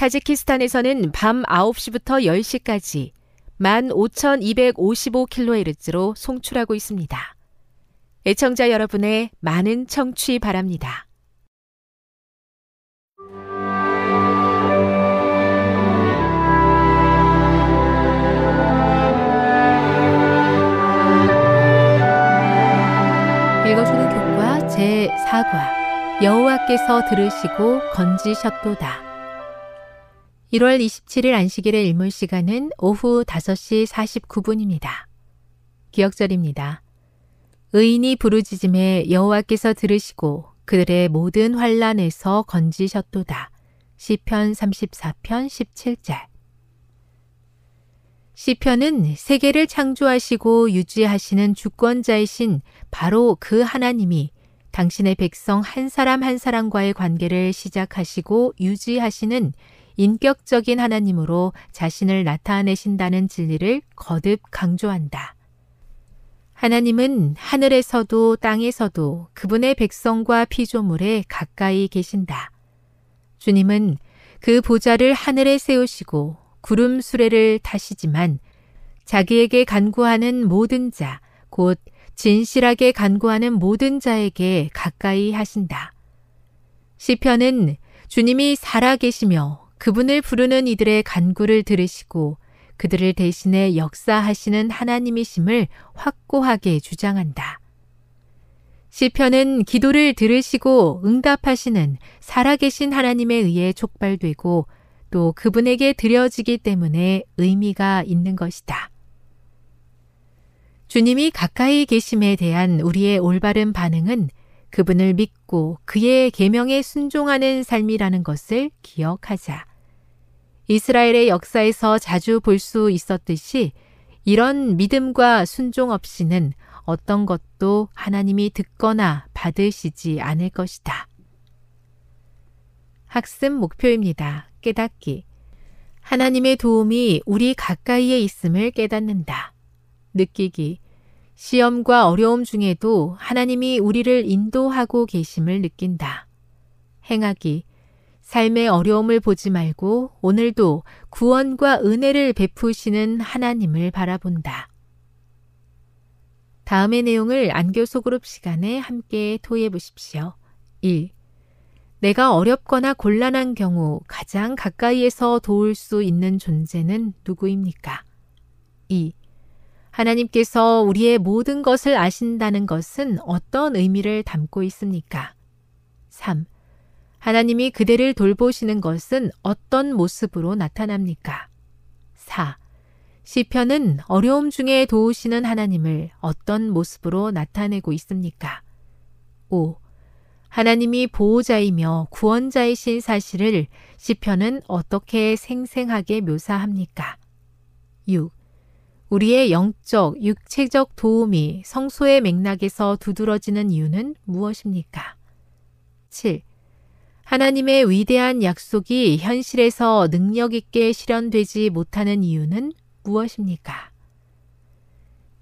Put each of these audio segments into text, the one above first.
타지키스탄에서는 밤 9시부터 10시까지 15,255kHz로 송출하고 있습니다. 애청자 여러분의 많은 청취 바랍니다. 읽어주는 교과 제4과 여호와께서 들으시고 건지셨도다. 1월 27일 안식일의 일몰 시간은 오후 5시 49분입니다. 기억절입니다. 의인이 부르짖음에 여호와께서 들으시고 그들의 모든 환란에서 건지셨도다. 시편 34편 17절. 시편은 세계를 창조하시고 유지하시는 주권자이신 바로 그 하나님이 당신의 백성 한 사람 한 사람과의 관계를 시작하시고 유지하시는 인격적인 하나님으로 자신을 나타내신다는 진리를 거듭 강조한다. 하나님은 하늘에서도 땅에서도 그분의 백성과 피조물에 가까이 계신다. 주님은 그 보좌를 하늘에 세우시고 구름 수레를 타시지만 자기에게 간구하는 모든 자, 곧 진실하게 간구하는 모든 자에게 가까이 하신다. 시편은 주님이 살아계시며 그분을 부르는 이들의 간구를 들으시고 그들을 대신해 역사하시는 하나님이심을 확고하게 주장한다. 시편은 기도를 들으시고 응답하시는 살아계신 하나님에 의해 촉발되고 또 그분에게 드려지기 때문에 의미가 있는 것이다. 주님이 가까이 계심에 대한 우리의 올바른 반응은 그분을 믿고 그의 계명에 순종하는 삶이라는 것을 기억하자. 이스라엘의 역사에서 자주 볼 수 있었듯이 이런 믿음과 순종 없이는 어떤 것도 하나님이 듣거나 받으시지 않을 것이다. 학습 목표입니다. 깨닫기. 하나님의 도움이 우리 가까이에 있음을 깨닫는다. 느끼기. 시험과 어려움 중에도 하나님이 우리를 인도하고 계심을 느낀다. 행하기. 삶의 어려움을 보지 말고 오늘도 구원과 은혜를 베푸시는 하나님을 바라본다. 다음의 내용을 안교 소 그룹 시간에 함께 토의해 보십시오. 1. 내가 어렵거나 곤란한 경우 가장 가까이에서 도울 수 있는 존재는 누구입니까? 2. 하나님께서 우리의 모든 것을 아신다는 것은 어떤 의미를 담고 있습니까? 3. 하나님이 그대를 돌보시는 것은 어떤 모습으로 나타납니까? 4. 시편은 어려움 중에 도우시는 하나님을 어떤 모습으로 나타내고 있습니까? 5. 하나님이 보호자이며 구원자이신 사실을 시편은 어떻게 생생하게 묘사합니까? 6. 우리의 영적, 육체적 도움이 성소의 맥락에서 두드러지는 이유는 무엇입니까? 7. 하나님의 위대한 약속이 현실에서 능력 있게 실현되지 못하는 이유는 무엇입니까?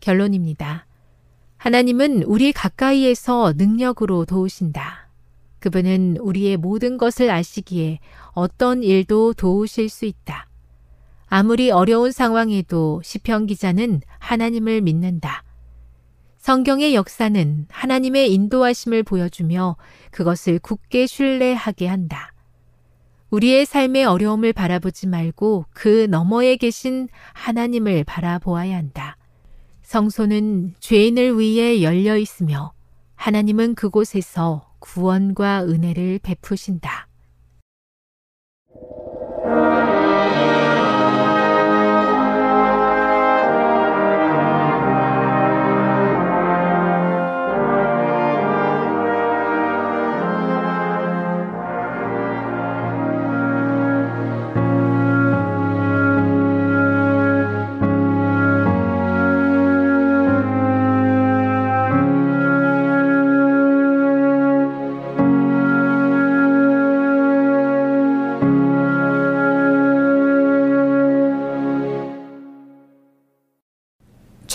결론입니다. 하나님은 우리 가까이에서 능력으로 도우신다. 그분은 우리의 모든 것을 아시기에 어떤 일도 도우실 수 있다. 아무리 어려운 상황에도 시편 기자는 하나님을 믿는다. 성경의 역사는 하나님의 인도하심을 보여주며 그것을 굳게 신뢰하게 한다. 우리의 삶의 어려움을 바라보지 말고 그 너머에 계신 하나님을 바라보아야 한다. 성소는 죄인을 위해 열려 있으며 하나님은 그곳에서 구원과 은혜를 베푸신다.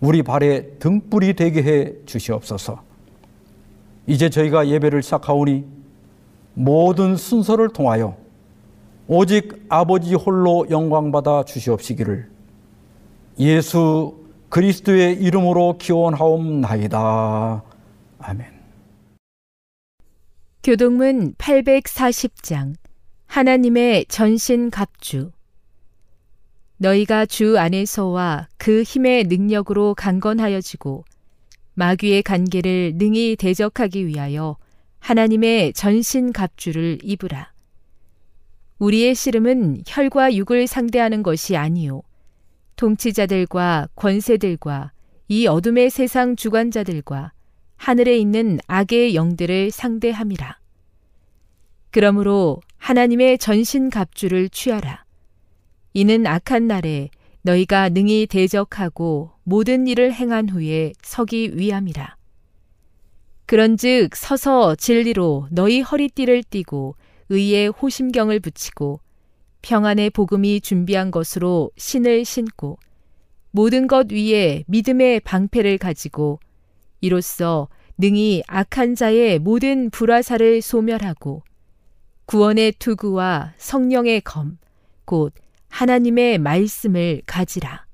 우리 발에 등불이 되게 해 주시옵소서. 이제 저희가 예배를 시작하오니 모든 순서를 통하여 오직 아버지 홀로 영광받아 주시옵시기를 예수 그리스도의 이름으로 기원하옵나이다. 아멘. 교동문 840장 하나님의 전신 갑주 너희가 주 안에서와 그 힘의 능력으로 강건하여지고 마귀의 간계를 능히 대적하기 위하여 하나님의 전신 갑주를 입으라. 우리의 씨름은 혈과 육을 상대하는 것이 아니요 통치자들과 권세들과 이 어둠의 세상 주관자들과 하늘에 있는 악의 영들을 상대함이라. 그러므로 하나님의 전신 갑주를 취하라. 이는 악한 날에 너희가 능히 대적하고 모든 일을 행한 후에 서기 위함이라. 그런즉 서서 진리로 너희 허리띠를 띠고 의의 호심경을 붙이고 평안의 복음이 준비한 것으로 신을 신고 모든 것 위에 믿음의 방패를 가지고 이로써 능히 악한 자의 모든 불화사를 소멸하고 구원의 투구와 성령의 검, 곧 하나님의 말씀을 가지라.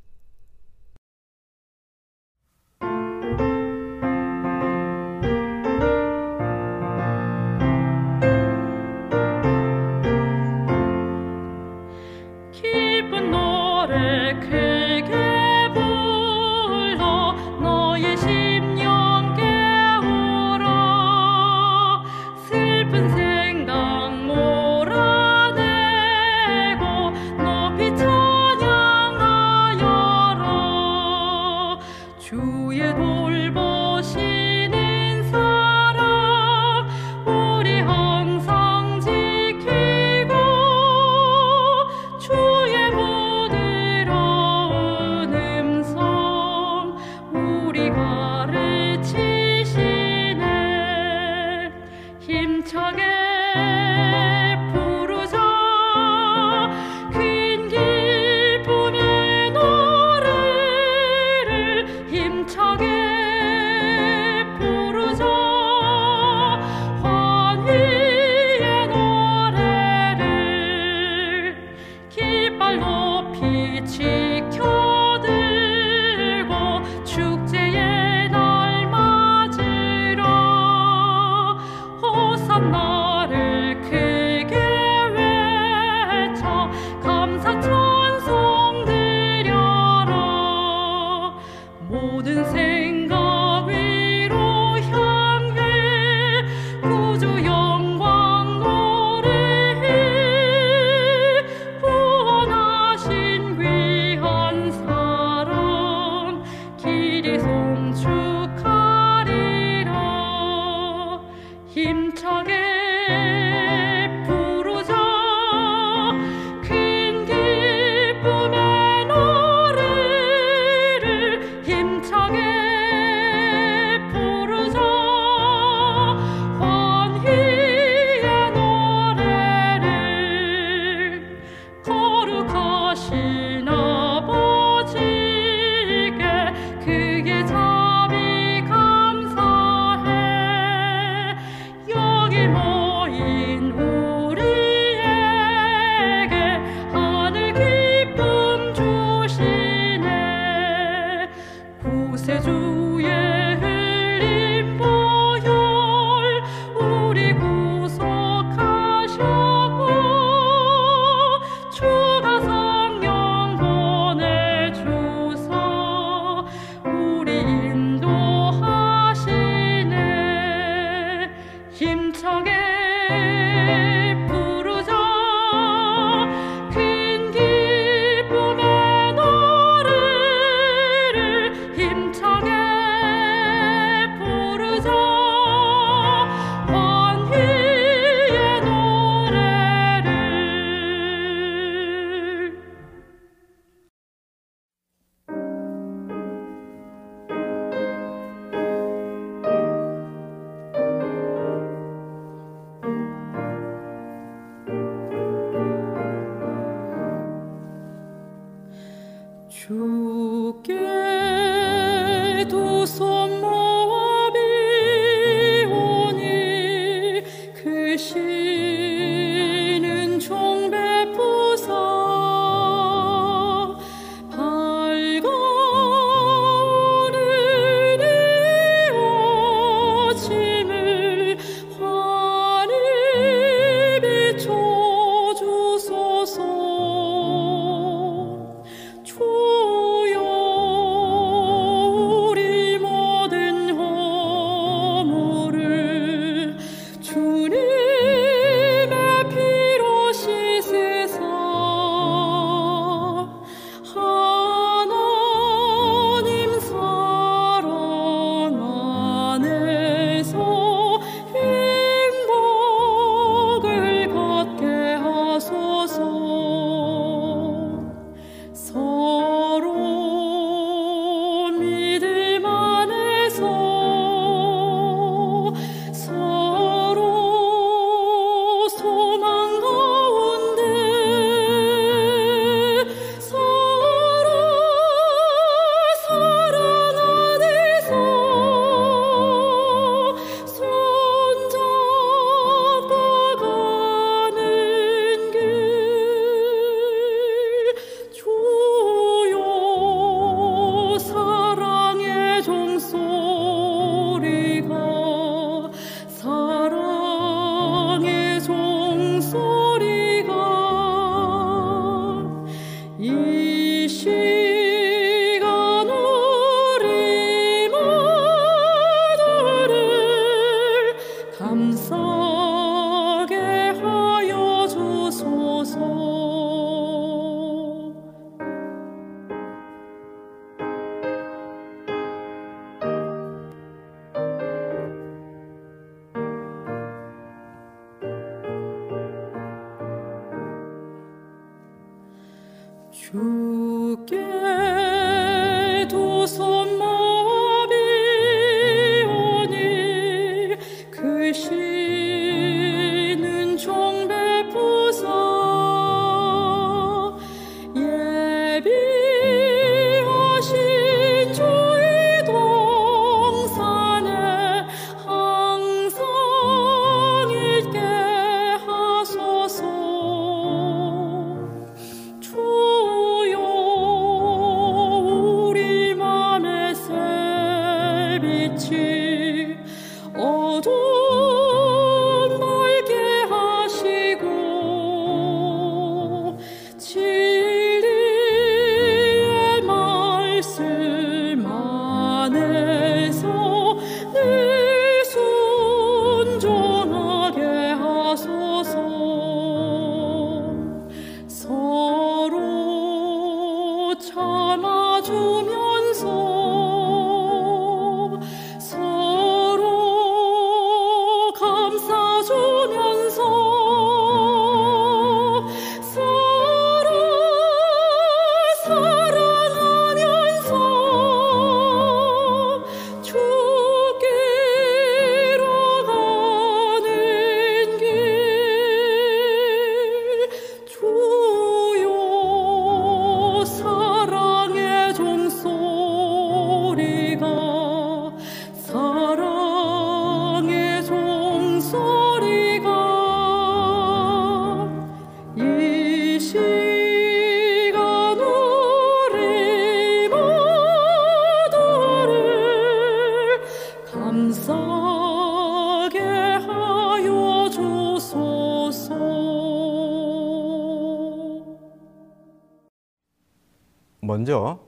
먼저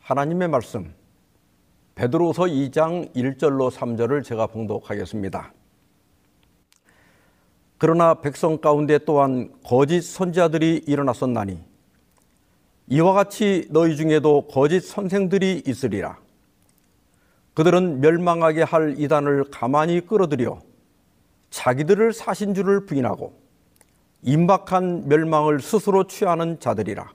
하나님의 말씀 베드로서 2장 1절로 3절을 제가 봉독하겠습니다. 그러나 백성 가운데 또한 거짓 선지자들이 일어났었나니 이와 같이 너희 중에도 거짓 선생들이 있으리라. 그들은 멸망하게 할 이단을 가만히 끌어들여 자기들을 사신 줄을 부인하고 임박한 멸망을 스스로 취하는 자들이라.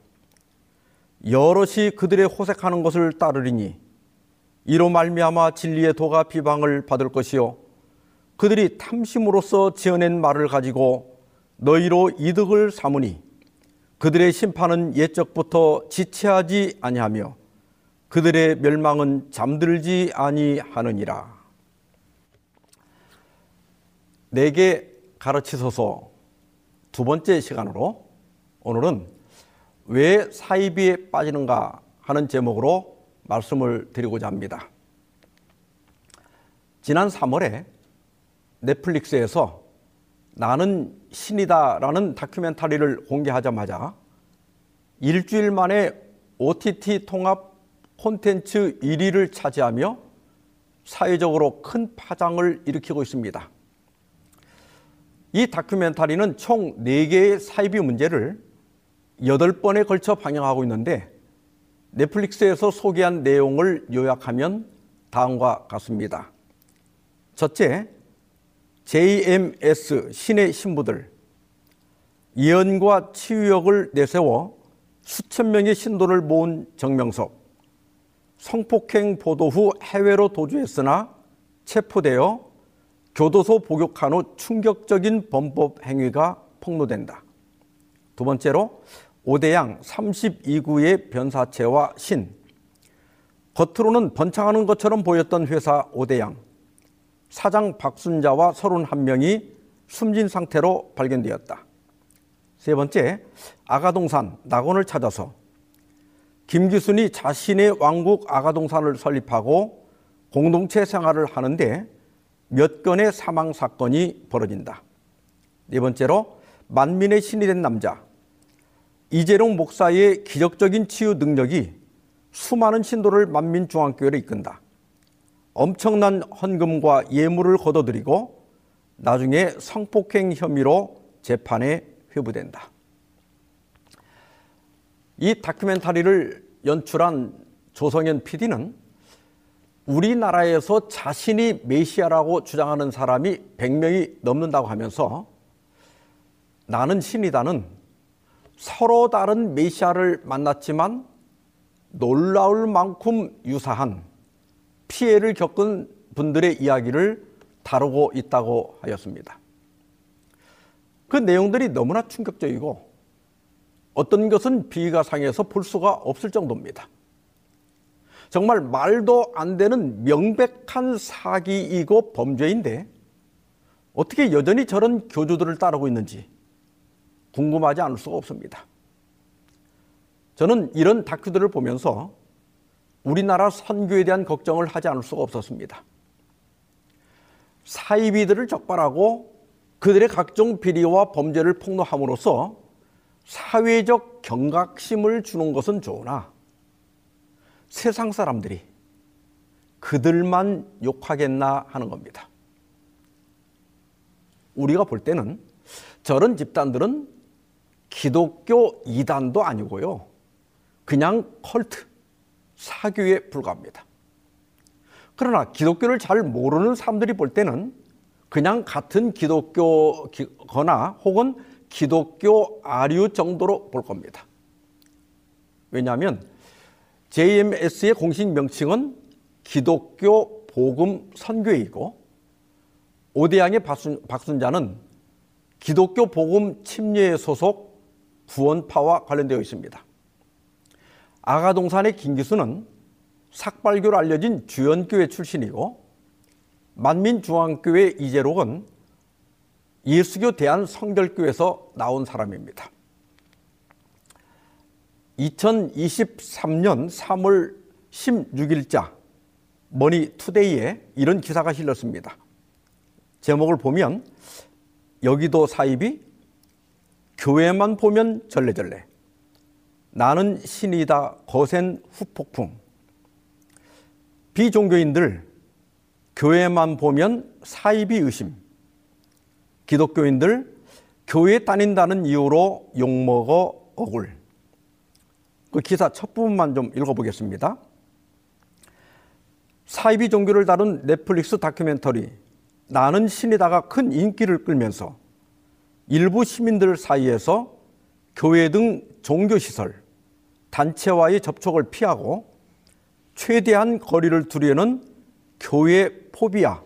여럿이 그들의 호색하는 것을 따르리니 이로 말미암아 진리의 도가 비방을 받을 것이요 그들이 탐심으로써 지어낸 말을 가지고 너희로 이득을 삼으니 그들의 심판은 옛적부터 지체하지 아니하며 그들의 멸망은 잠들지 아니하느니라. 내게 가르치소서 두 번째 시간으로 오늘은 왜 사이비에 빠지는가 하는 제목으로 말씀을 드리고자 합니다. 지난 3월에 넷플릭스에서 나는 신이다 라는 다큐멘터리를 공개하자마자 일주일 만에 OTT 통합 콘텐츠 1위를 차지하며 사회적으로 큰 파장을 일으키고 있습니다. 이 다큐멘터리는 총 4개의 사이비 문제를 8번에 걸쳐 방영하고 있는데 넷플릭스에서 소개한 내용을 요약하면 다음과 같습니다. 첫째, JMS 신의 신부들 예언과 치유역을 내세워 수천 명의 신도를 모은 정명석 성폭행 보도 후 해외로 도주했으나 체포되어 교도소 복역한 후 충격적인 범법 행위가 폭로된다. 두 번째로 오대양 32구의 변사체와 신 겉으로는 번창하는 것처럼 보였던 회사 오대양 사장 박순자와 31명이 숨진 상태로 발견되었다. 세 번째, 아가동산 낙원을 찾아서 김기순이 자신의 왕국 아가동산을 설립하고 공동체 생활을 하는데 몇 건의 사망 사건이 벌어진다. 네 번째로 만민의 신이 된 남자 이재룡 목사의 기적적인 치유 능력이 수많은 신도를 만민 중앙교회로 이끈다. 엄청난 헌금과 예물을 거둬들이고 나중에 성폭행 혐의로 재판에 회부된다. 이 다큐멘터리를 연출한 조성현 PD는 우리나라에서 자신이 메시아라고 주장하는 사람이 100명이 넘는다고 하면서 나는 신이다는 서로 다른 메시아를 만났지만 놀라울 만큼 유사한 피해를 겪은 분들의 이야기를 다루고 있다고 하였습니다. 그 내용들이 너무나 충격적이고 어떤 것은 비위가 상해서 볼 수가 없을 정도입니다. 정말 말도 안 되는 명백한 사기이고 범죄인데 어떻게 여전히 저런 교주들을 따르고 있는지 궁금하지 않을 수가 없습니다. 저는 이런 다큐들을 보면서 우리나라 선교에 대한 걱정을 하지 않을 수가 없었습니다. 사이비들을 적발하고 그들의 각종 비리와 범죄를 폭로함으로써 사회적 경각심을 주는 것은 좋으나 세상 사람들이 그들만 욕하겠나 하는 겁니다. 우리가 볼 때는 저런 집단들은 기독교 이단도 아니고요. 그냥 컬트, 사교에 불과합니다. 그러나 기독교를 잘 모르는 사람들이 볼 때는 그냥 같은 기독교거나 혹은 기독교 아류 정도로 볼 겁니다. 왜냐하면 JMS의 공식 명칭은 기독교 복음 선교이고 오대양의 박순, 박순자는 기독교 복음 침례 소속 구원파와 관련되어 있습니다. 아가동산의 김기수는 삭발교로 알려진 주연교회 출신이고 만민중앙교회 이재록은 예수교 대한 성결교에서 나온 사람입니다. 2023년 3월 16일자 머니 투데이에 이런 기사가 실렸습니다. 제목을 보면 여기도 사입이 교회만 보면 절레절레 나는 신이다 거센 후폭풍. 비종교인들 교회만 보면 사이비 의심. 기독교인들 교회 다닌다는 이유로 욕먹어 억울. 그 기사 첫 부분만 좀 읽어보겠습니다. 사이비 종교를 다룬 넷플릭스 다큐멘터리 나는 신이다가 큰 인기를 끌면서 일부 시민들 사이에서 교회 등 종교시설, 단체와의 접촉을 피하고 최대한 거리를 두려는 교회 포비아,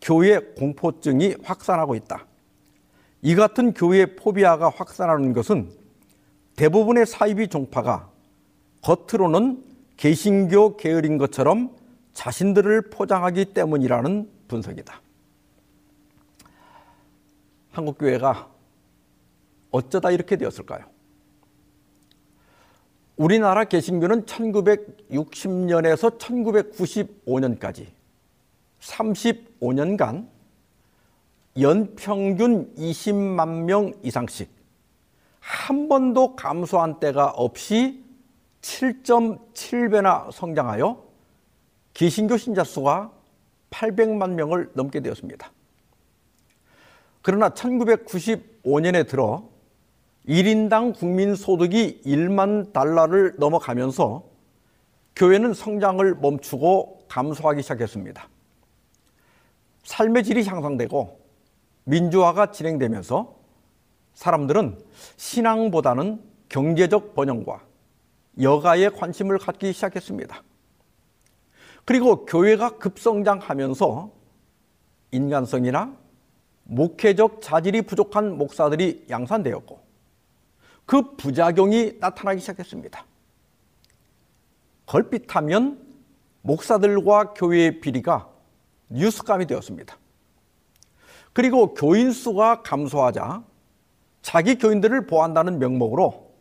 교회 공포증이 확산하고 있다. 이 같은 교회 포비아가 확산하는 것은 대부분의 사이비 종파가 겉으로는 개신교 계열인 것처럼 자신들을 포장하기 때문이라는 분석이다. 한국교회가 어쩌다 이렇게 되었을까요? 우리나라 개신교는 1960년에서 1995년까지 35년간 연평균 20만 명 이상씩 한 번도 감소한 때가 없이 7.7배나 성장하여 개신교 신자 수가 800만 명을 넘게 되었습니다. 그러나 1995년에 들어 1인당 국민 소득이 1만 달러를 넘어가면서 교회는 성장을 멈추고 감소하기 시작했습니다. 삶의 질이 향상되고 민주화가 진행되면서 사람들은 신앙보다는 경제적 번영과 여가에 관심을 갖기 시작했습니다. 그리고 교회가 급성장하면서 인간성이나 목회적 자질이 부족한 목사들이 양산되었고 그 부작용이 나타나기 시작했습니다. 걸핏하면 목사들과 교회의 비리가 뉴스감이 되었습니다. 그리고 교인 수가 감소하자 자기 교인들을 보호한다는 명목으로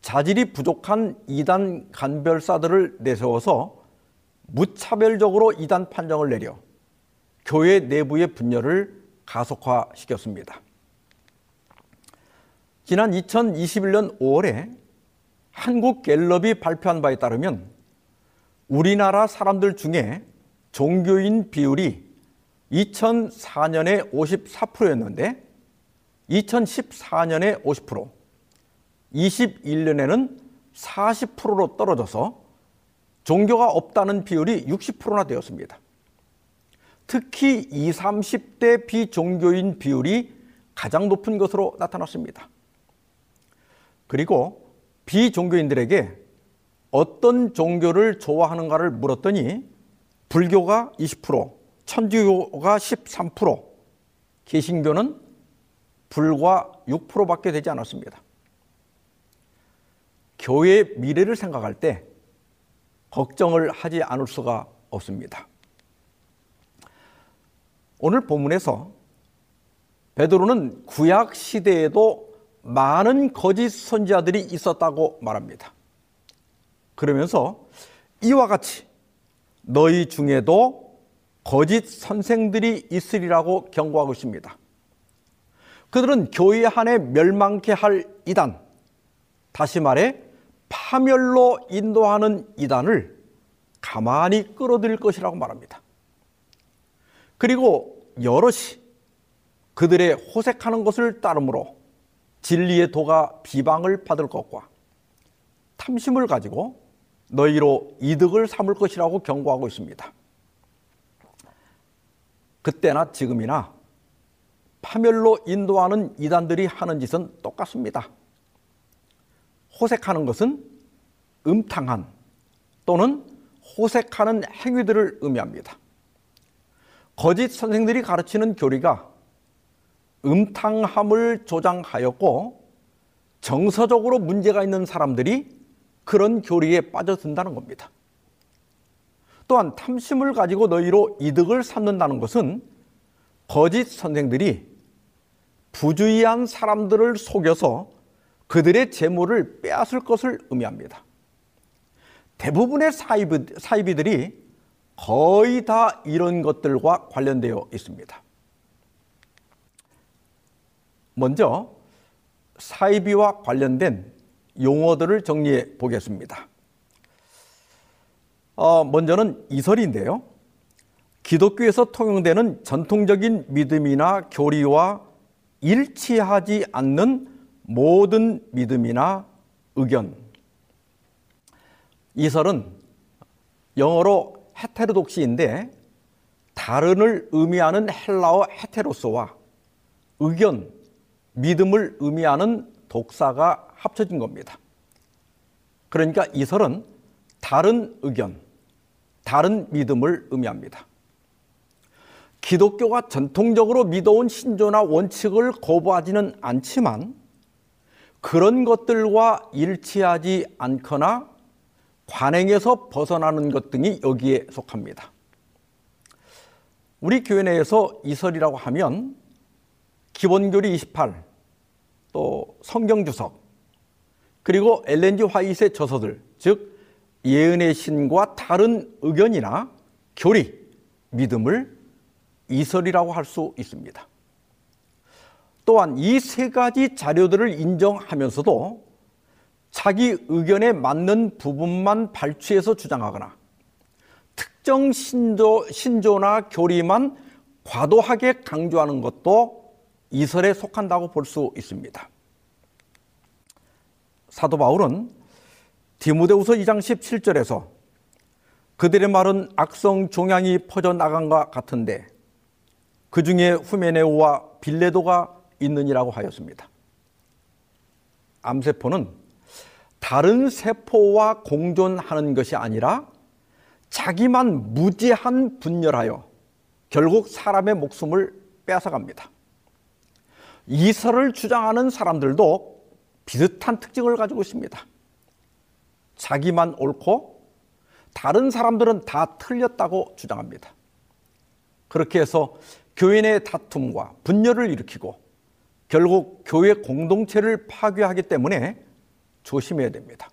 자질이 부족한 이단 간별사들을 내세워서 무차별적으로 이단 판정을 내려 교회 내부의 분열을 가속화시켰습니다. 지난 2021년 5월에 한국 갤럽이 발표한 바에 따르면 우리나라 사람들 중에 종교인 비율이 2004년에 54%였는데 2014년에 50%, 21년에는 40%로 떨어져서 종교가 없다는 비율이 60%나 되었습니다. 특히 20, 30대 비종교인 비율이 가장 높은 것으로 나타났습니다. 그리고 비종교인들에게 어떤 종교를 좋아하는가를 물었더니 불교가 20%, 천주교가 13%, 개신교는 불과 6%밖에 되지 않았습니다. 교회의 미래를 생각할 때 걱정을 하지 않을 수가 없습니다. 오늘 본문에서 베드로는 구약 시대에도 많은 거짓 선지자들이 있었다고 말합니다. 그러면서 이와 같이 너희 중에도 거짓 선생들이 있으리라고 경고하고 있습니다. 그들은 교회 안에 멸망케 할 이단, 다시 말해 파멸로 인도하는 이단을 가만히 끌어들일 것이라고 말합니다. 그리고 여럿이 그들의 호색하는 것을 따르므로 진리의 도가 비방을 받을 것과 탐심을 가지고 너희로 이득을 삼을 것이라고 경고하고 있습니다. 그때나 지금이나 파멸로 인도하는 이단들이 하는 짓은 똑같습니다. 호색하는 것은 음탕한 또는 호색하는 행위들을 의미합니다. 거짓 선생들이 가르치는 교리가 음탕함을 조장하였고 정서적으로 문제가 있는 사람들이 그런 교리에 빠져든다는 겁니다. 또한 탐심을 가지고 너희로 이득을 삼는다는 것은 거짓 선생들이 부주의한 사람들을 속여서 그들의 재물을 빼앗을 것을 의미합니다. 대부분의 사이비, 사이비들이 거의 다 이런 것들과 관련되어 있습니다. 먼저 사이비와 관련된 용어들을 정리해 보겠습니다. 어, 먼저는 이설인데요. 기독교에서 통용되는 전통적인 믿음이나 교리와 일치하지 않는 모든 믿음이나 의견. 이설은 영어로 헤테로독시인데 다른을 의미하는 헬라어 헤테로스와 의견, 믿음을 의미하는 독사가 합쳐진 겁니다. 그러니까 이설은 다른 의견, 다른 믿음을 의미합니다. 기독교가 전통적으로 믿어온 신조나 원칙을 거부하지는 않지만 그런 것들과 일치하지 않거나 관행에서 벗어나는 것 등이 여기에 속합니다. 우리 교회 내에서 이설이라고 하면 기본교리 28, 또 성경주석, 그리고 엘렌지 화이트의 저서들, 즉 예은의 신과 다른 의견이나 교리, 믿음을 이설이라고 할 수 있습니다. 또한 이 세 가지 자료들을 인정하면서도 자기 의견에 맞는 부분만 발췌해서 주장하거나 특정 신조, 신조나 교리만 과도하게 강조하는 것도 이설에 속한다고 볼 수 있습니다. 사도 바울은 디모데후서 2장 17절에서 그들의 말은 악성 종양이 퍼져 나간과 같은데 그 중에 후메네오와 빌레도가 있느니라고 하였습니다. 암세포는 다른 세포와 공존하는 것이 아니라 자기만 무지한 분열하여 결국 사람의 목숨을 빼앗아갑니다. 이설을 주장하는 사람들도 비슷한 특징을 가지고 있습니다. 자기만 옳고 다른 사람들은 다 틀렸다고 주장합니다. 그렇게 해서 교회 내 다툼과 분열을 일으키고 결국 교회 공동체를 파괴하기 때문에 조심해야 됩니다.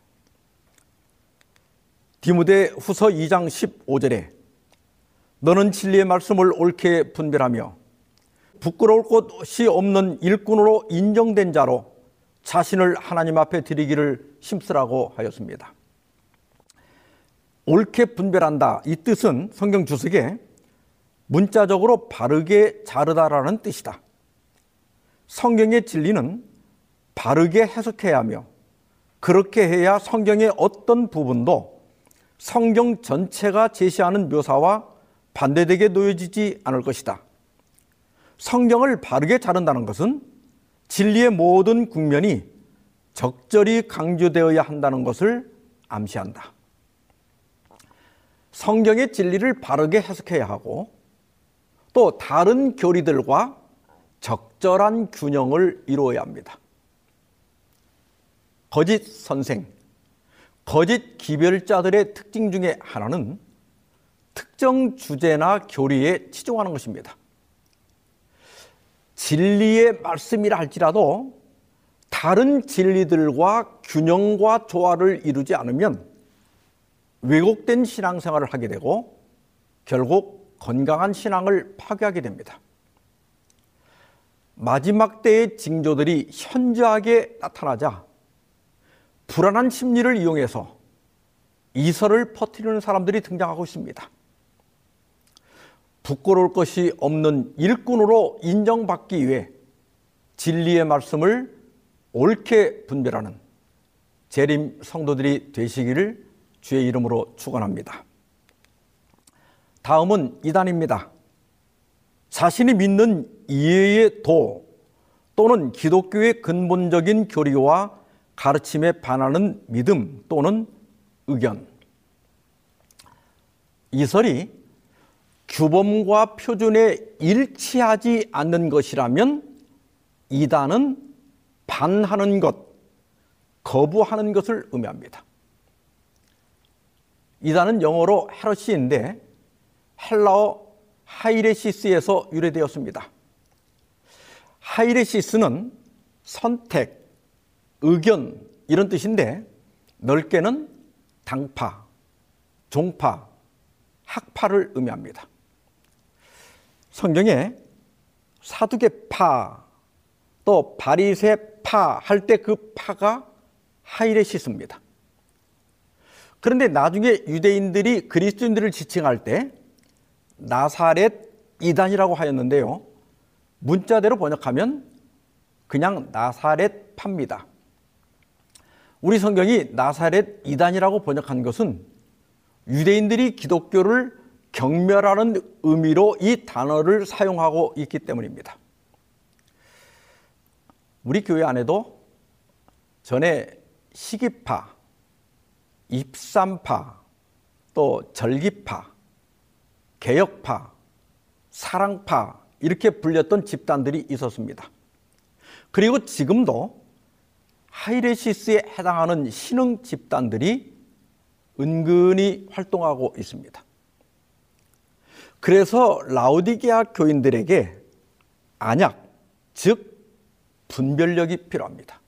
디모데 후서 2장 15절에 너는 진리의 말씀을 옳게 분별하며 부끄러울 곳이 없는 일꾼으로 인정된 자로 자신을 하나님 앞에 드리기를 힘쓰라고 하였습니다. 옳게 분별한다. 이 뜻은 성경 주석에 문자적으로 바르게 자르다라는 뜻이다. 성경의 진리는 바르게 해석해야 하며 그렇게 해야 성경의 어떤 부분도 성경 전체가 제시하는 묘사와 반대되게 놓여지지 않을 것이다. 성경을 바르게 자른다는 것은 진리의 모든 국면이 적절히 강조되어야 한다는 것을 암시한다. 성경의 진리를 바르게 해석해야 하고 또 다른 교리들과 적절한 균형을 이루어야 합니다. 거짓 선생, 거짓 기별자들의 특징 중에 하나는 특정 주제나 교리에 치중하는 것입니다. 진리의 말씀이라 할지라도 다른 진리들과 균형과 조화를 이루지 않으면 왜곡된 신앙생활을 하게 되고 결국 건강한 신앙을 파괴하게 됩니다. 마지막 때의 징조들이 현저하게 나타나자 불안한 심리를 이용해서 이설을 퍼뜨리는 사람들이 등장하고 있습니다. 부끄러울 것이 없는 일꾼으로 인정받기 위해 진리의 말씀을 옳게 분별하는 재림 성도들이 되시기를 주의 이름으로 축원합니다. 다음은 이단입니다. 자신이 믿는 이해의 도 또는 기독교의 근본적인 교리와 가르침에 반하는 믿음 또는 의견. 이설이 규범과 표준에 일치하지 않는 것이라면 이단은 반하는 것, 거부하는 것을 의미합니다. 이단은 영어로 헤러시인데 헬라어 하이레시스에서 유래되었습니다. 하이레시스는 선택, 의견 이런 뜻인데 넓게는 당파, 종파, 학파를 의미합니다. 성경에 사두개 파 또 바리새 파 할 때 그 파가 하이레시스입니다. 그런데 나중에 유대인들이 그리스도인들을 지칭할 때 나사렛 이단이라고 하였는데요. 문자대로 번역하면 그냥 나사렛 팝니다. 우리 성경이 나사렛 이단이라고 번역한 것은 유대인들이 기독교를 경멸하는 의미로 이 단어를 사용하고 있기 때문입니다. 우리 교회 안에도 전에 시기파, 입산파, 또 절기파, 개혁파, 사랑파 이렇게 불렸던 집단들이 있었습니다. 그리고 지금도 하이레시스에 해당하는 신흥 집단들이 은근히 활동하고 있습니다. 그래서 라우디게아 교인들에게 안약, 즉 분별력이 필요합니다.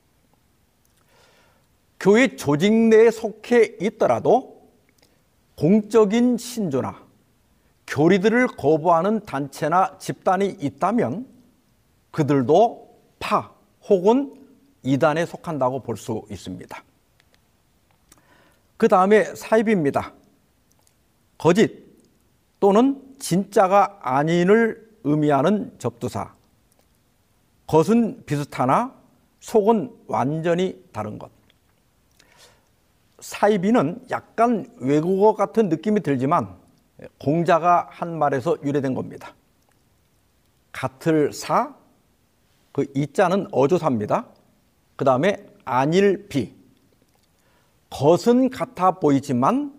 교회 조직 내에 속해 있더라도 공적인 신조나 교리들을 거부하는 단체나 집단이 있다면 그들도 파 혹은 이단에 속한다고 볼 수 있습니다. 그 다음에 사입입니다. 거짓 또는 진짜가 아닌을 의미하는 접두사. 겉은 비슷하나 속은 완전히 다른 것. 사이비는 약간 외국어 같은 느낌이 들지만 공자가 한 말에서 유래된 겁니다. 같을 사, 그 이자는 어조사입니다. 그 다음에 안일비. 겉은 같아 보이지만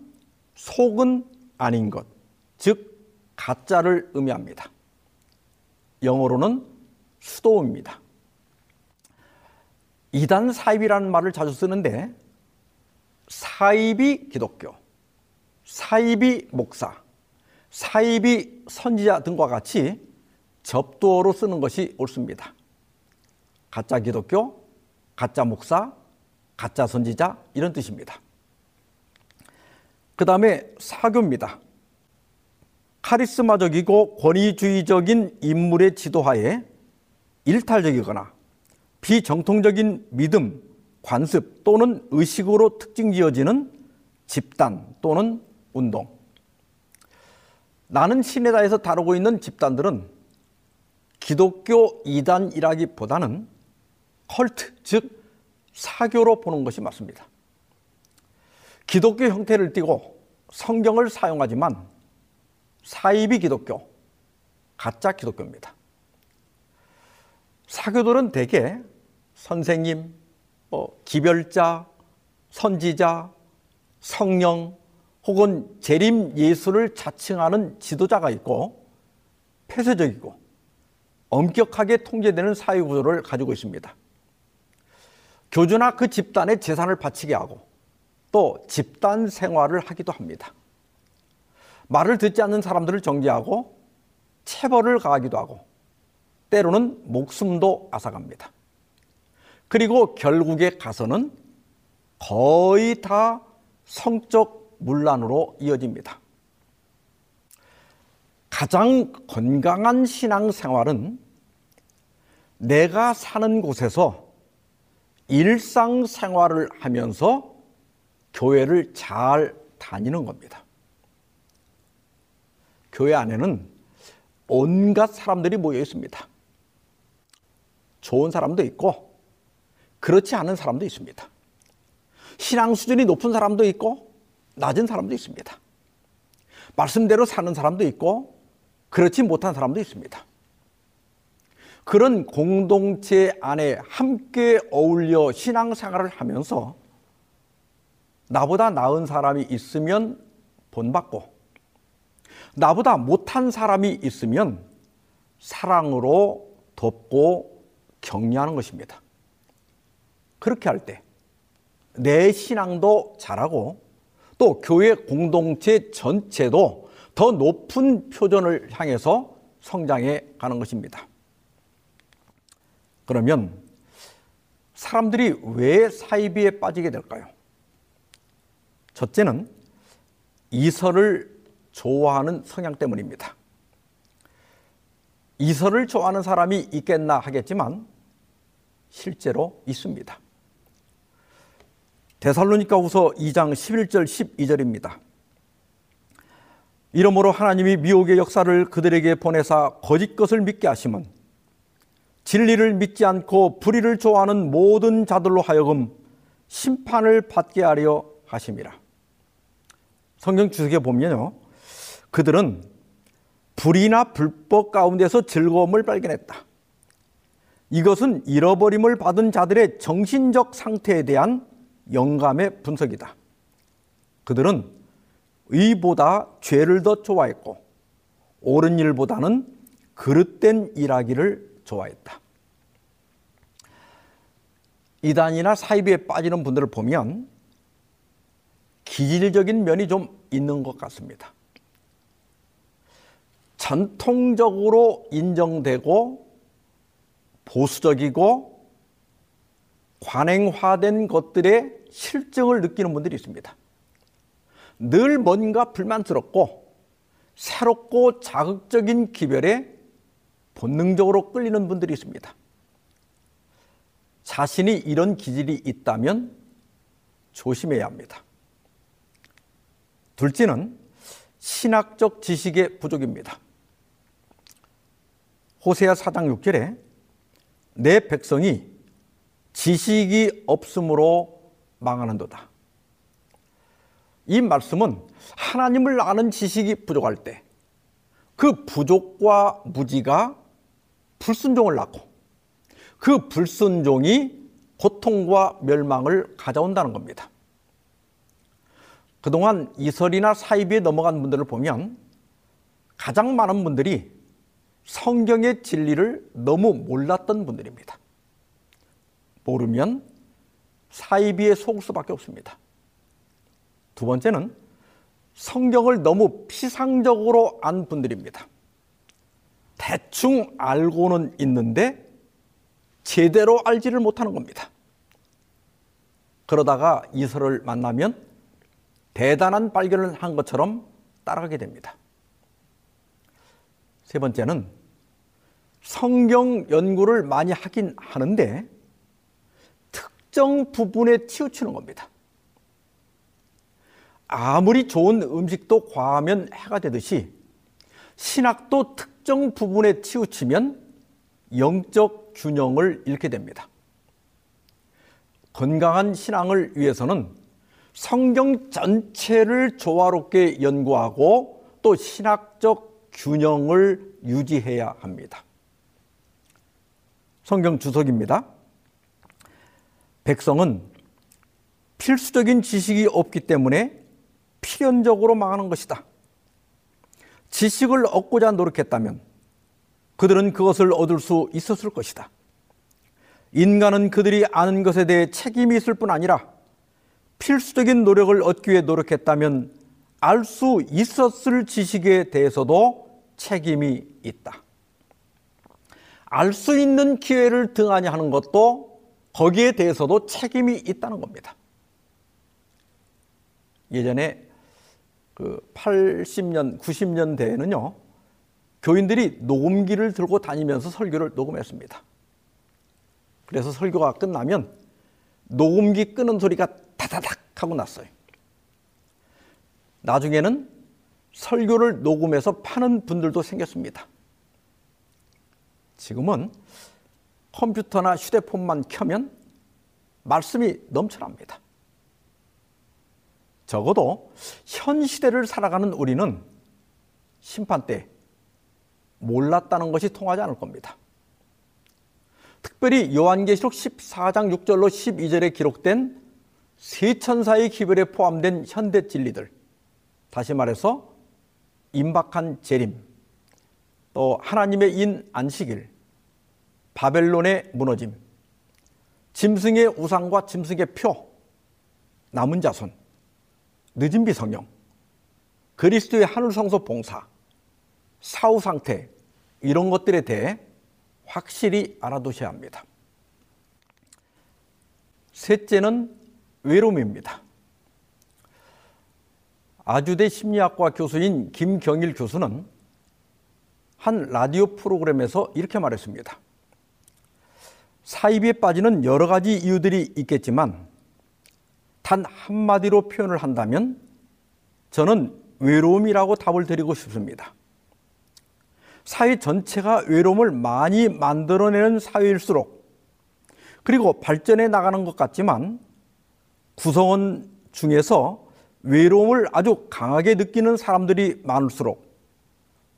속은 아닌 것. 즉, 가짜를 의미합니다. 영어로는 수도입니다. 이단 사입이라는 말을 자주 쓰는데 사입이 기독교, 사입이 목사, 사입이 선지자 등과 같이 접두어로 쓰는 것이 옳습니다. 가짜 기독교, 가짜 목사, 가짜 선지자 이런 뜻입니다. 그 다음에 사교입니다. 카리스마적이고 권위주의적인 인물의 지도하에 일탈적이거나 비정통적인 믿음, 관습 또는 의식으로 특징 지어지는 집단 또는 운동. 나는 신에다에서 다루고 있는 집단들은 기독교 이단이라기보다는 컬트, 즉 사교로 보는 것이 맞습니다. 기독교 형태를 띠고 성경을 사용하지만 사이비 기독교, 가짜 기독교입니다. 사교들은 대개 선생님, 뭐 기별자, 선지자, 성령 혹은 재림 예수를 자칭하는 지도자가 있고 폐쇄적이고 엄격하게 통제되는 사회 구조를 가지고 있습니다. 교주나 그 집단의 재산을 바치게 하고 또 집단 생활을 하기도 합니다. 말을 듣지 않는 사람들을 정지하고 체벌을 가하기도 하고 때로는 목숨도 앗아갑니다. 그리고 결국에 가서는 거의 다 성적 문란으로 이어집니다. 가장 건강한 신앙 생활은 내가 사는 곳에서 일상 생활을 하면서 교회를 잘 다니는 겁니다. 교회 안에는 온갖 사람들이 모여 있습니다. 좋은 사람도 있고, 그렇지 않은 사람도 있습니다. 신앙 수준이 높은 사람도 있고, 낮은 사람도 있습니다. 말씀대로 사는 사람도 있고, 그렇지 못한 사람도 있습니다. 그런 공동체 안에 함께 어울려 신앙생활을 하면서 나보다 나은 사람이 있으면 본받고 나보다 못한 사람이 있으면 사랑으로 돕고 격려하는 것입니다. 그렇게 할 때 내 신앙도 잘하고 또 교회 공동체 전체도 더 높은 표준을 향해서 성장해 가는 것입니다. 그러면 사람들이 왜 사이비에 빠지게 될까요? 첫째는 이설을 좋아하는 성향 때문입니다. 이설을 좋아하는 사람이 있겠나 하겠지만 실제로 있습니다. 데살로니가 후서 2장 11절 12절입니다. 이러므로 하나님이 미혹의 역사를 그들에게 보내사 거짓 것을 믿게 하심은 진리를 믿지 않고 불의를 좋아하는 모든 자들로 하여금 심판을 받게 하려 하심이라. 성경 주석에 보면요. 그들은 불이나 불법 가운데서 즐거움을 발견했다. 이것은 잃어버림을 받은 자들의 정신적 상태에 대한 영감의 분석이다. 그들은 의보다 죄를 더 좋아했고 옳은 일보다는 그릇된 일하기를 좋아했다. 이단이나 사이비에 빠지는 분들을 보면 기질적인 면이 좀 있는 것 같습니다. 전통적으로 인정되고 보수적이고 관행화된 것들의 실증을 느끼는 분들이 있습니다. 늘 뭔가 불만스럽고 새롭고 자극적인 기별에 본능적으로 끌리는 분들이 있습니다. 자신이 이런 기질이 있다면 조심해야 합니다. 둘째는 신학적 지식의 부족입니다. 호세아 4장 6절에 내 백성이 지식이 없으므로 망하는도다. 이 말씀은 하나님을 아는 지식이 부족할 때 그 부족과 무지가 불순종을 낳고 그 불순종이 고통과 멸망을 가져온다는 겁니다. 그동안 이설이나 사이비에 넘어간 분들을 보면 가장 많은 분들이 성경의 진리를 너무 몰랐던 분들입니다. 모르면 사이비에 속을 수밖에 없습니다. 두 번째는 성경을 너무 피상적으로 안 분들입니다. 대충 알고는 있는데 제대로 알지를 못하는 겁니다. 그러다가 이설을 만나면 대단한 발견을 한 것처럼 따라가게 됩니다. 세 번째는 성경 연구를 많이 하긴 하는데 특정 부분에 치우치는 겁니다. 아무리 좋은 음식도 과하면 해가 되듯이 신학도 특정 부분에 치우치면 영적 균형을 잃게 됩니다. 건강한 신앙을 위해서는 성경 전체를 조화롭게 연구하고 또 신학적 균형을 유지해야 합니다. 성경 주석입니다. 백성은 필수적인 지식이 없기 때문에 필연적으로 망하는 것이다. 지식을 얻고자 노력했다면 그들은 그것을 얻을 수 있었을 것이다. 인간은 그들이 아는 것에 대해 책임이 있을 뿐 아니라 필수적인 노력을 얻기 위해 노력했다면 알 수 있었을 지식에 대해서도 책임이 있다. 알 수 있는 기회를 등한히 하는 것도 거기에 대해서도 책임이 있다는 겁니다. 예전에 그 80년, 90년대에는요, 교인들이 녹음기를 들고 다니면서 설교를 녹음했습니다. 그래서 설교가 끝나면 녹음기 끄는 소리가 다다닥 하고 났어요. 나중에는 설교를 녹음해서 파는 분들도 생겼습니다. 지금은 컴퓨터나 휴대폰만 켜면 말씀이 넘쳐납니다. 적어도 현 시대를 살아가는 우리는 심판 때 몰랐다는 것이 통하지 않을 겁니다. 특별히 요한계시록 14장 6절로 12절에 기록된 세 천사의 기별에 포함된 현대 진리들, 다시 말해서 임박한 재림, 또 하나님의 인 안식일, 바벨론의 무너짐, 짐승의 우상과 짐승의 표, 남은 자손, 늦은 비성령, 그리스도의 하늘 성소 봉사, 사후 상태 이런 것들에 대해 확실히 알아두셔야 합니다. 셋째는 외로움입니다. 아주대 심리학과 교수인 김경일 교수는 한 라디오 프로그램에서 이렇게 말했습니다. 사이비에 빠지는 여러 가지 이유들이 있겠지만 단 한마디로 표현을 한다면 저는 외로움이라고 답을 드리고 싶습니다. 사회 전체가 외로움을 많이 만들어내는 사회일수록 그리고 발전해 나가는 것 같지만 구성원 중에서 외로움을 아주 강하게 느끼는 사람들이 많을수록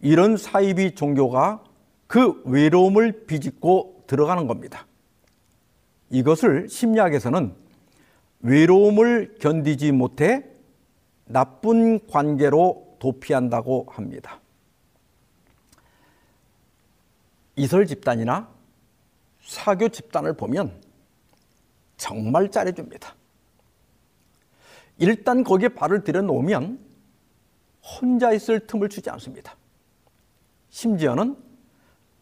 이런 사이비 종교가 그 외로움을 비집고 들어가는 겁니다. 이것을 심리학에서는 외로움을 견디지 못해 나쁜 관계로 도피한다고 합니다. 이설 집단이나 사교 집단을 보면 정말 잘해줍니다. 일단 거기에 발을 들여놓으면 혼자 있을 틈을 주지 않습니다. 심지어는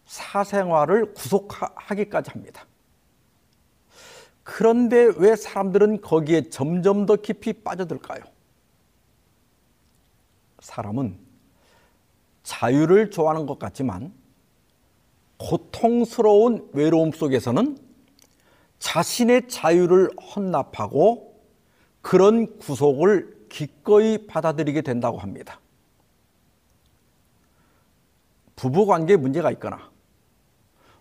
사생활을 구속하기까지 합니다. 그런데 왜 사람들은 거기에 점점 더 깊이 빠져들까요? 사람은 자유를 좋아하는 것 같지만 고통스러운 외로움 속에서는 자신의 자유를 헌납하고 그런 구속을 기꺼이 받아들이게 된다고 합니다. 부부 관계에 문제가 있거나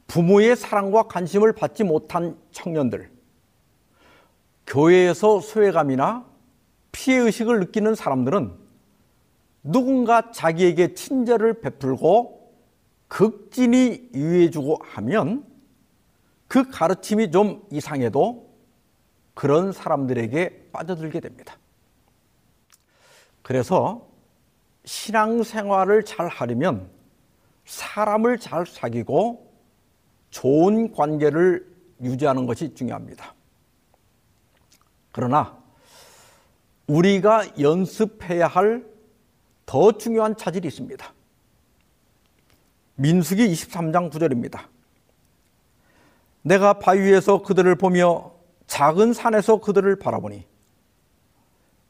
부모의 사랑과 관심을 받지 못한 청년들, 교회에서 소외감이나 피해의식을 느끼는 사람들은 누군가 자기에게 친절을 베풀고 극진히 유해주고 하면 그 가르침이 좀 이상해도 그런 사람들에게 빠져들게 됩니다. 그래서 신앙생활을 잘 하려면 사람을 잘 사귀고 좋은 관계를 유지하는 것이 중요합니다. 그러나 우리가 연습해야 할 더 중요한 차질이 있습니다. 민수기 23장 9절입니다. 내가 바위에서 그들을 보며 작은 산에서 그들을 바라보니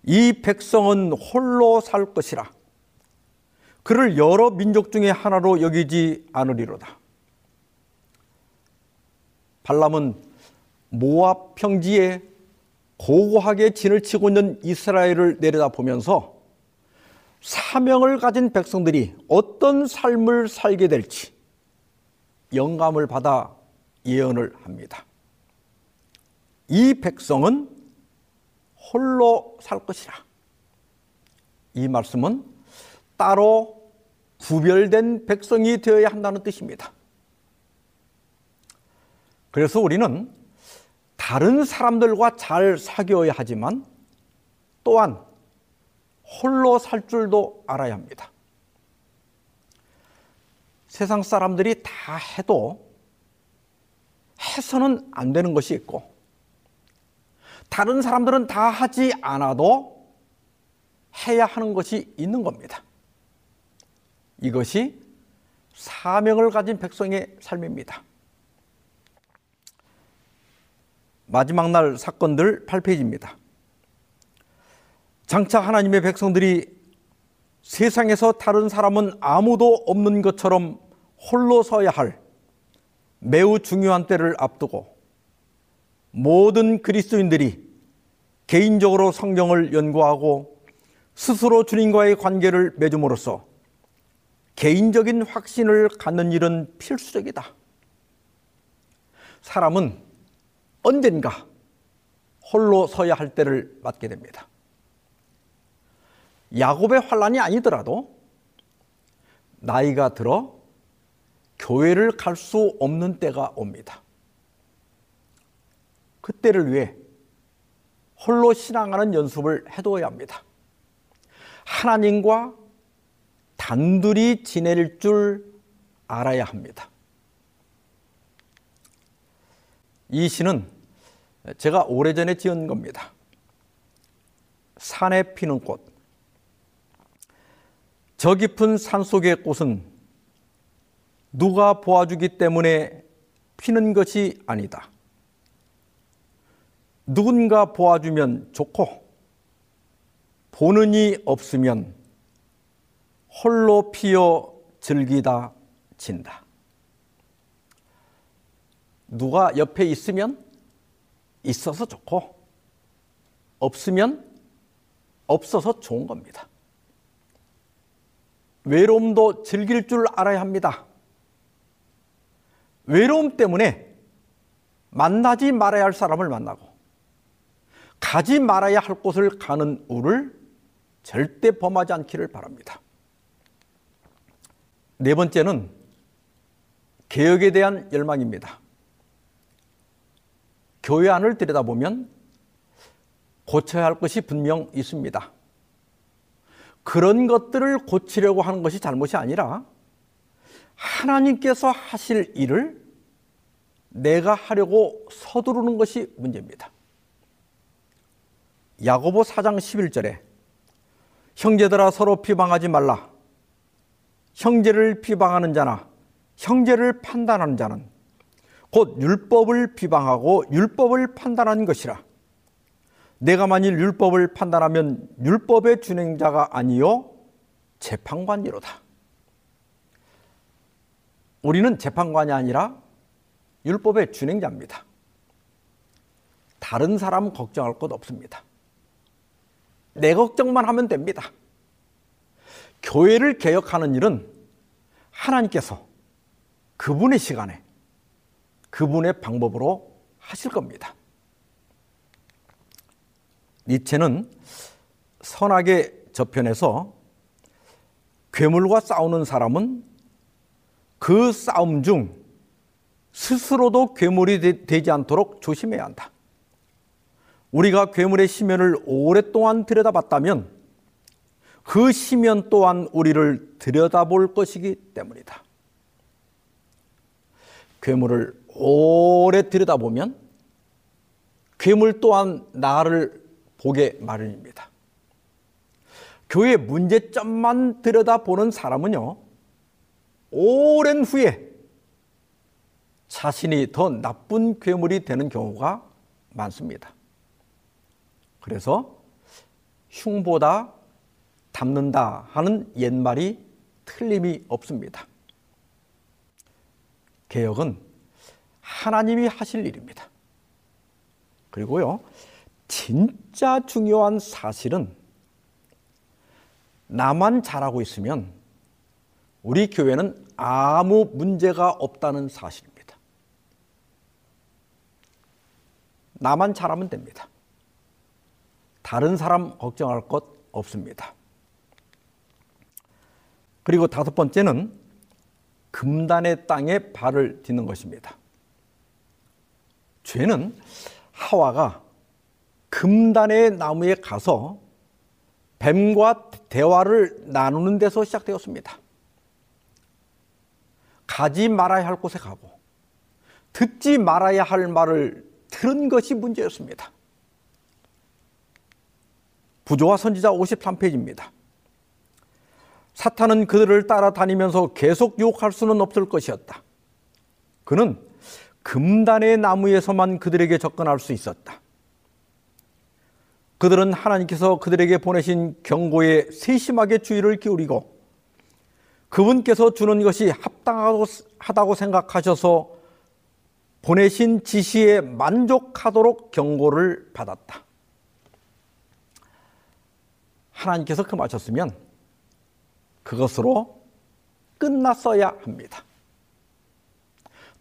이 백성은 홀로 살 것이라 그를 여러 민족 중에 하나로 여기지 않으리로다. 발람은 모압 평지에 고고하게 진을 치고 있는 이스라엘을 내려다보면서 사명을 가진 백성들이 어떤 삶을 살게 될지 영감을 받아 예언을 합니다. 이 백성은 홀로 살 것이라. 이 말씀은 따로 구별된 백성이 되어야 한다는 뜻입니다. 그래서 우리는 다른 사람들과 잘 사귀어야 하지만 또한 홀로 살 줄도 알아야 합니다. 세상 사람들이 다 해도 해서는 안 되는 것이 있고 다른 사람들은 다 하지 않아도 해야 하는 것이 있는 겁니다. 이것이 사명을 가진 백성의 삶입니다. 마지막 날 사건들 8페이지입니다. 장차 하나님의 백성들이 세상에서 다른 사람은 아무도 없는 것처럼 홀로 서야 할 매우 중요한 때를 앞두고 모든 그리스도인들이 개인적으로 성경을 연구하고 스스로 주님과의 관계를 맺음으로써 개인적인 확신을 갖는 일은 필수적이다. 사람은 언젠가 홀로 서야 할 때를 맞게 됩니다. 야곱의 환란이 아니더라도 나이가 들어 교회를 갈 수 없는 때가 옵니다. 그때를 위해 홀로 신앙하는 연습을 해둬야 합니다. 하나님과 단둘이 지낼 줄 알아야 합니다. 이 시는 제가 오래전에 지은 겁니다. 산에 피는 꽃. 저 깊은 산 속의 꽃은 누가 보아주기 때문에 피는 것이 아니다. 누군가 보아주면 좋고, 보는 이 없으면 홀로 피어 즐기다 진다. 누가 옆에 있으면 있어서 좋고 없으면 없어서 좋은 겁니다. 외로움도 즐길 줄 알아야 합니다. 외로움 때문에 만나지 말아야 할 사람을 만나고 가지 말아야 할 곳을 가는 우를 절대 범하지 않기를 바랍니다. 네 번째는 개혁에 대한 열망입니다. 교회 안을 들여다보면 고쳐야 할 것이 분명 있습니다. 그런 것들을 고치려고 하는 것이 잘못이 아니라 하나님께서 하실 일을 내가 하려고 서두르는 것이 문제입니다. 야고보 4장 11절에 형제들아 서로 비방하지 말라. 형제를 비방하는 자나 형제를 판단하는 자는 곧 율법을 비방하고 율법을 판단하는 것이라. 내가 만일 율법을 판단하면 율법의 준행자가 아니요 재판관이로다. 우리는 재판관이 아니라 율법의 준행자입니다. 다른 사람 걱정할 것 없습니다. 내 걱정만 하면 됩니다. 교회를 개혁하는 일은 하나님께서 그분의 시간에 그분의 방법으로 하실 겁니다. 니체는 선악의 저편에서 괴물과 싸우는 사람은 그 싸움 중 스스로도 괴물이 되 지 않도록 조심해야 한다. 우리가 괴물의 심연을 오랫동안 들여다봤다면 그 심연 또한 우리를 들여다볼 것이기 때문이다. 괴물을 오래 들여다보면 괴물 또한 나를 보게 마련입니다. 교회 문제점만 들여다보는 사람은요, 오랜 후에 자신이 더 나쁜 괴물이 되는 경우가 많습니다. 그래서 흉보다 담는다 하는 옛말이 틀림이 없습니다. 개혁은 하나님이 하실 일입니다. 그리고요, 진짜 중요한 사실은 나만 잘하고 있으면 우리 교회는 아무 문제가 없다는 사실입니다. 나만 잘하면 됩니다. 다른 사람 걱정할 것 없습니다. 그리고 다섯 번째는 금단의 땅에 발을 딛는 것입니다. 죄는 하와가 금단의 나무에 가서 뱀과 대화를 나누는 데서 시작되었습니다. 가지 말아야 할 곳에 가고 듣지 말아야 할 말을 들은 것이 문제였습니다. 부조와 선지자 53페이지입니다. 사탄은 그들을 따라다니면서 계속 유혹할 수는 없을 것이었다. 그는 금단의 나무에서만 그들에게 접근할 수 있었다. 그들은 하나님께서 그들에게 보내신 경고에 세심하게 주의를 기울이고 그분께서 주는 것이 합당하다고 생각하셔서 보내신 지시에 만족하도록 경고를 받았다. 하나님께서 금하셨으면 그것으로 끝났어야 합니다.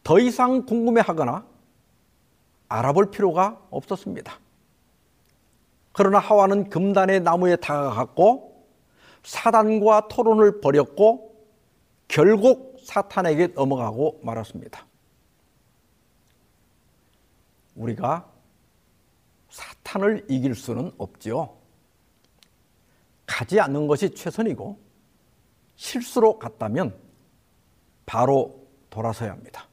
더 이상 궁금해하거나 알아볼 필요가 없었습니다. 그러나 하와는 금단의 나무에 다가갔고 사단과 토론을 벌였고 결국 사탄에게 넘어가고 말았습니다. 우리가 사탄을 이길 수는 없지요. 가지 않는 것이 최선이고 실수로 갔다면 바로 돌아서야 합니다.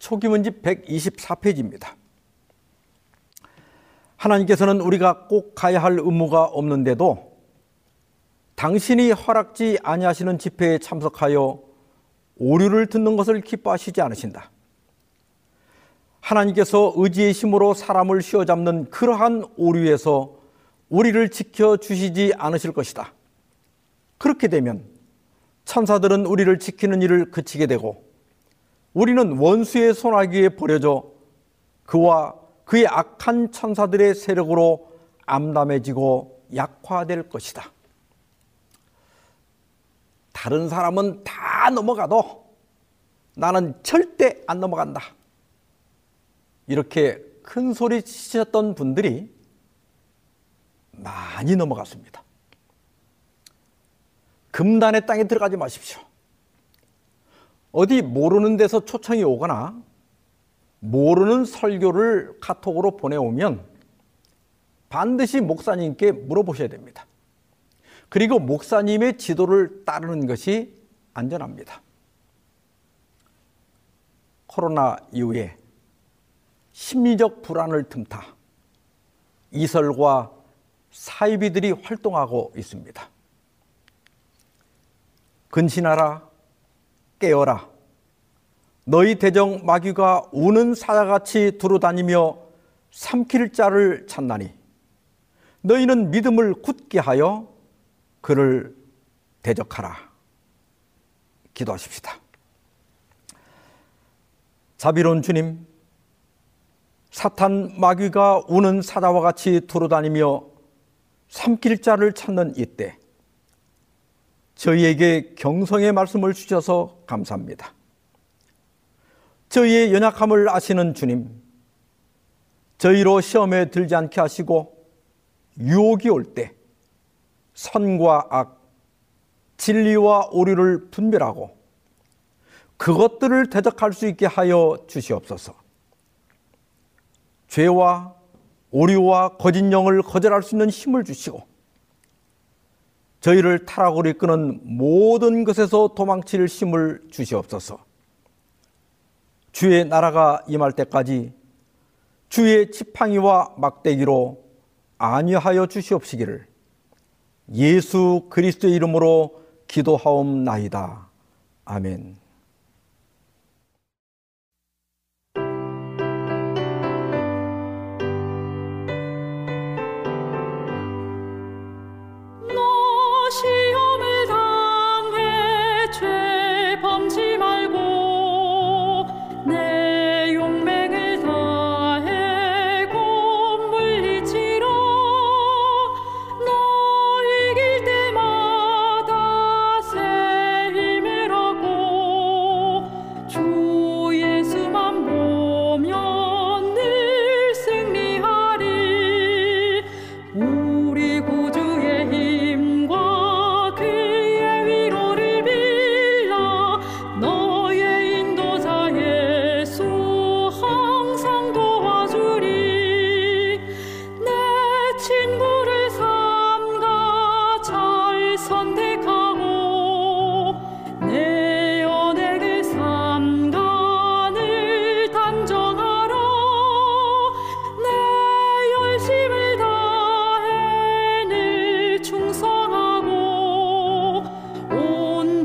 초기문지 124페이지입니다. 하나님께서는 우리가 꼭 가야 할 의무가 없는데도 당신이 허락지 아니하시는 집회에 참석하여 오류를 듣는 것을 기뻐하시지 않으신다. 하나님께서 의지의 힘으로 사람을 휘어잡는 그러한 오류에서 우리를 지켜 주시지 않으실 것이다. 그렇게 되면 천사들은 우리를 지키는 일을 그치게 되고 우리는 원수의 손아귀에 버려져 그와 그의 악한 천사들의 세력으로 암담해지고 약화될 것이다. 다른 사람은 다 넘어가도 나는 절대 안 넘어간다. 이렇게 큰 소리 치셨던 분들이 많이 넘어갔습니다. 금단의 땅에 들어가지 마십시오. 어디 모르는 데서 초청이 오거나 모르는 설교를 카톡으로 보내오면 반드시 목사님께 물어보셔야 됩니다. 그리고 목사님의 지도를 따르는 것이 안전합니다. 코로나 이후에 심리적 불안을 틈타 이설과 사이비들이 활동하고 있습니다. 근신하라, 깨어라. 너희 대정 마귀가 우는 사자같이 두루다니며 삼킬 자를 찾나니 너희는 믿음을 굳게 하여 그를 대적하라. 기도하십시다. 자비로운 주님, 사탄 마귀가 우는 사자와 같이 두루다니며 삼킬 자를 찾는 이때 저희에게 경성의 말씀을 주셔서 감사합니다. 저희의 연약함을 아시는 주님, 저희로 시험에 들지 않게 하시고 유혹이 올 때 선과 악, 진리와 오류를 분별하고 그것들을 대적할 수 있게 하여 주시옵소서. 죄와 오류와 거짓 영을 거절할 수 있는 힘을 주시고 저희를 타락으로 이끄는 모든 것에서 도망칠 힘을 주시옵소서. 주의 나라가 임할 때까지 주의 지팡이와 막대기로 안위하여 주시옵시기를 예수 그리스도의 이름으로 기도하옵나이다. 아멘.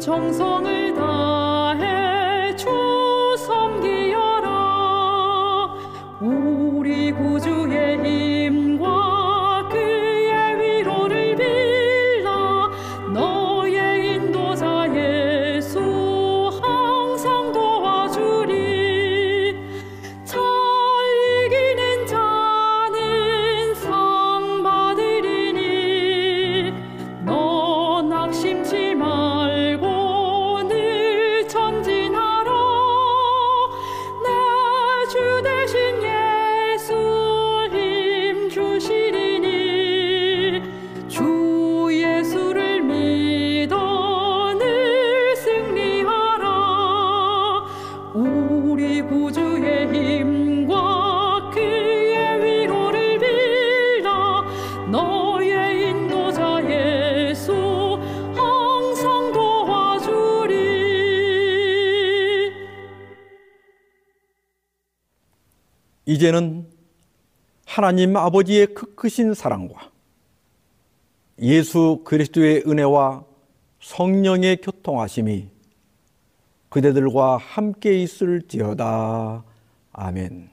정성을 다 이제는 하나님 아버지의 크 크신 사랑과 예수 그리스도의 은혜와 성령의 교통하심이 그대들과 함께 있을지어다. 아멘.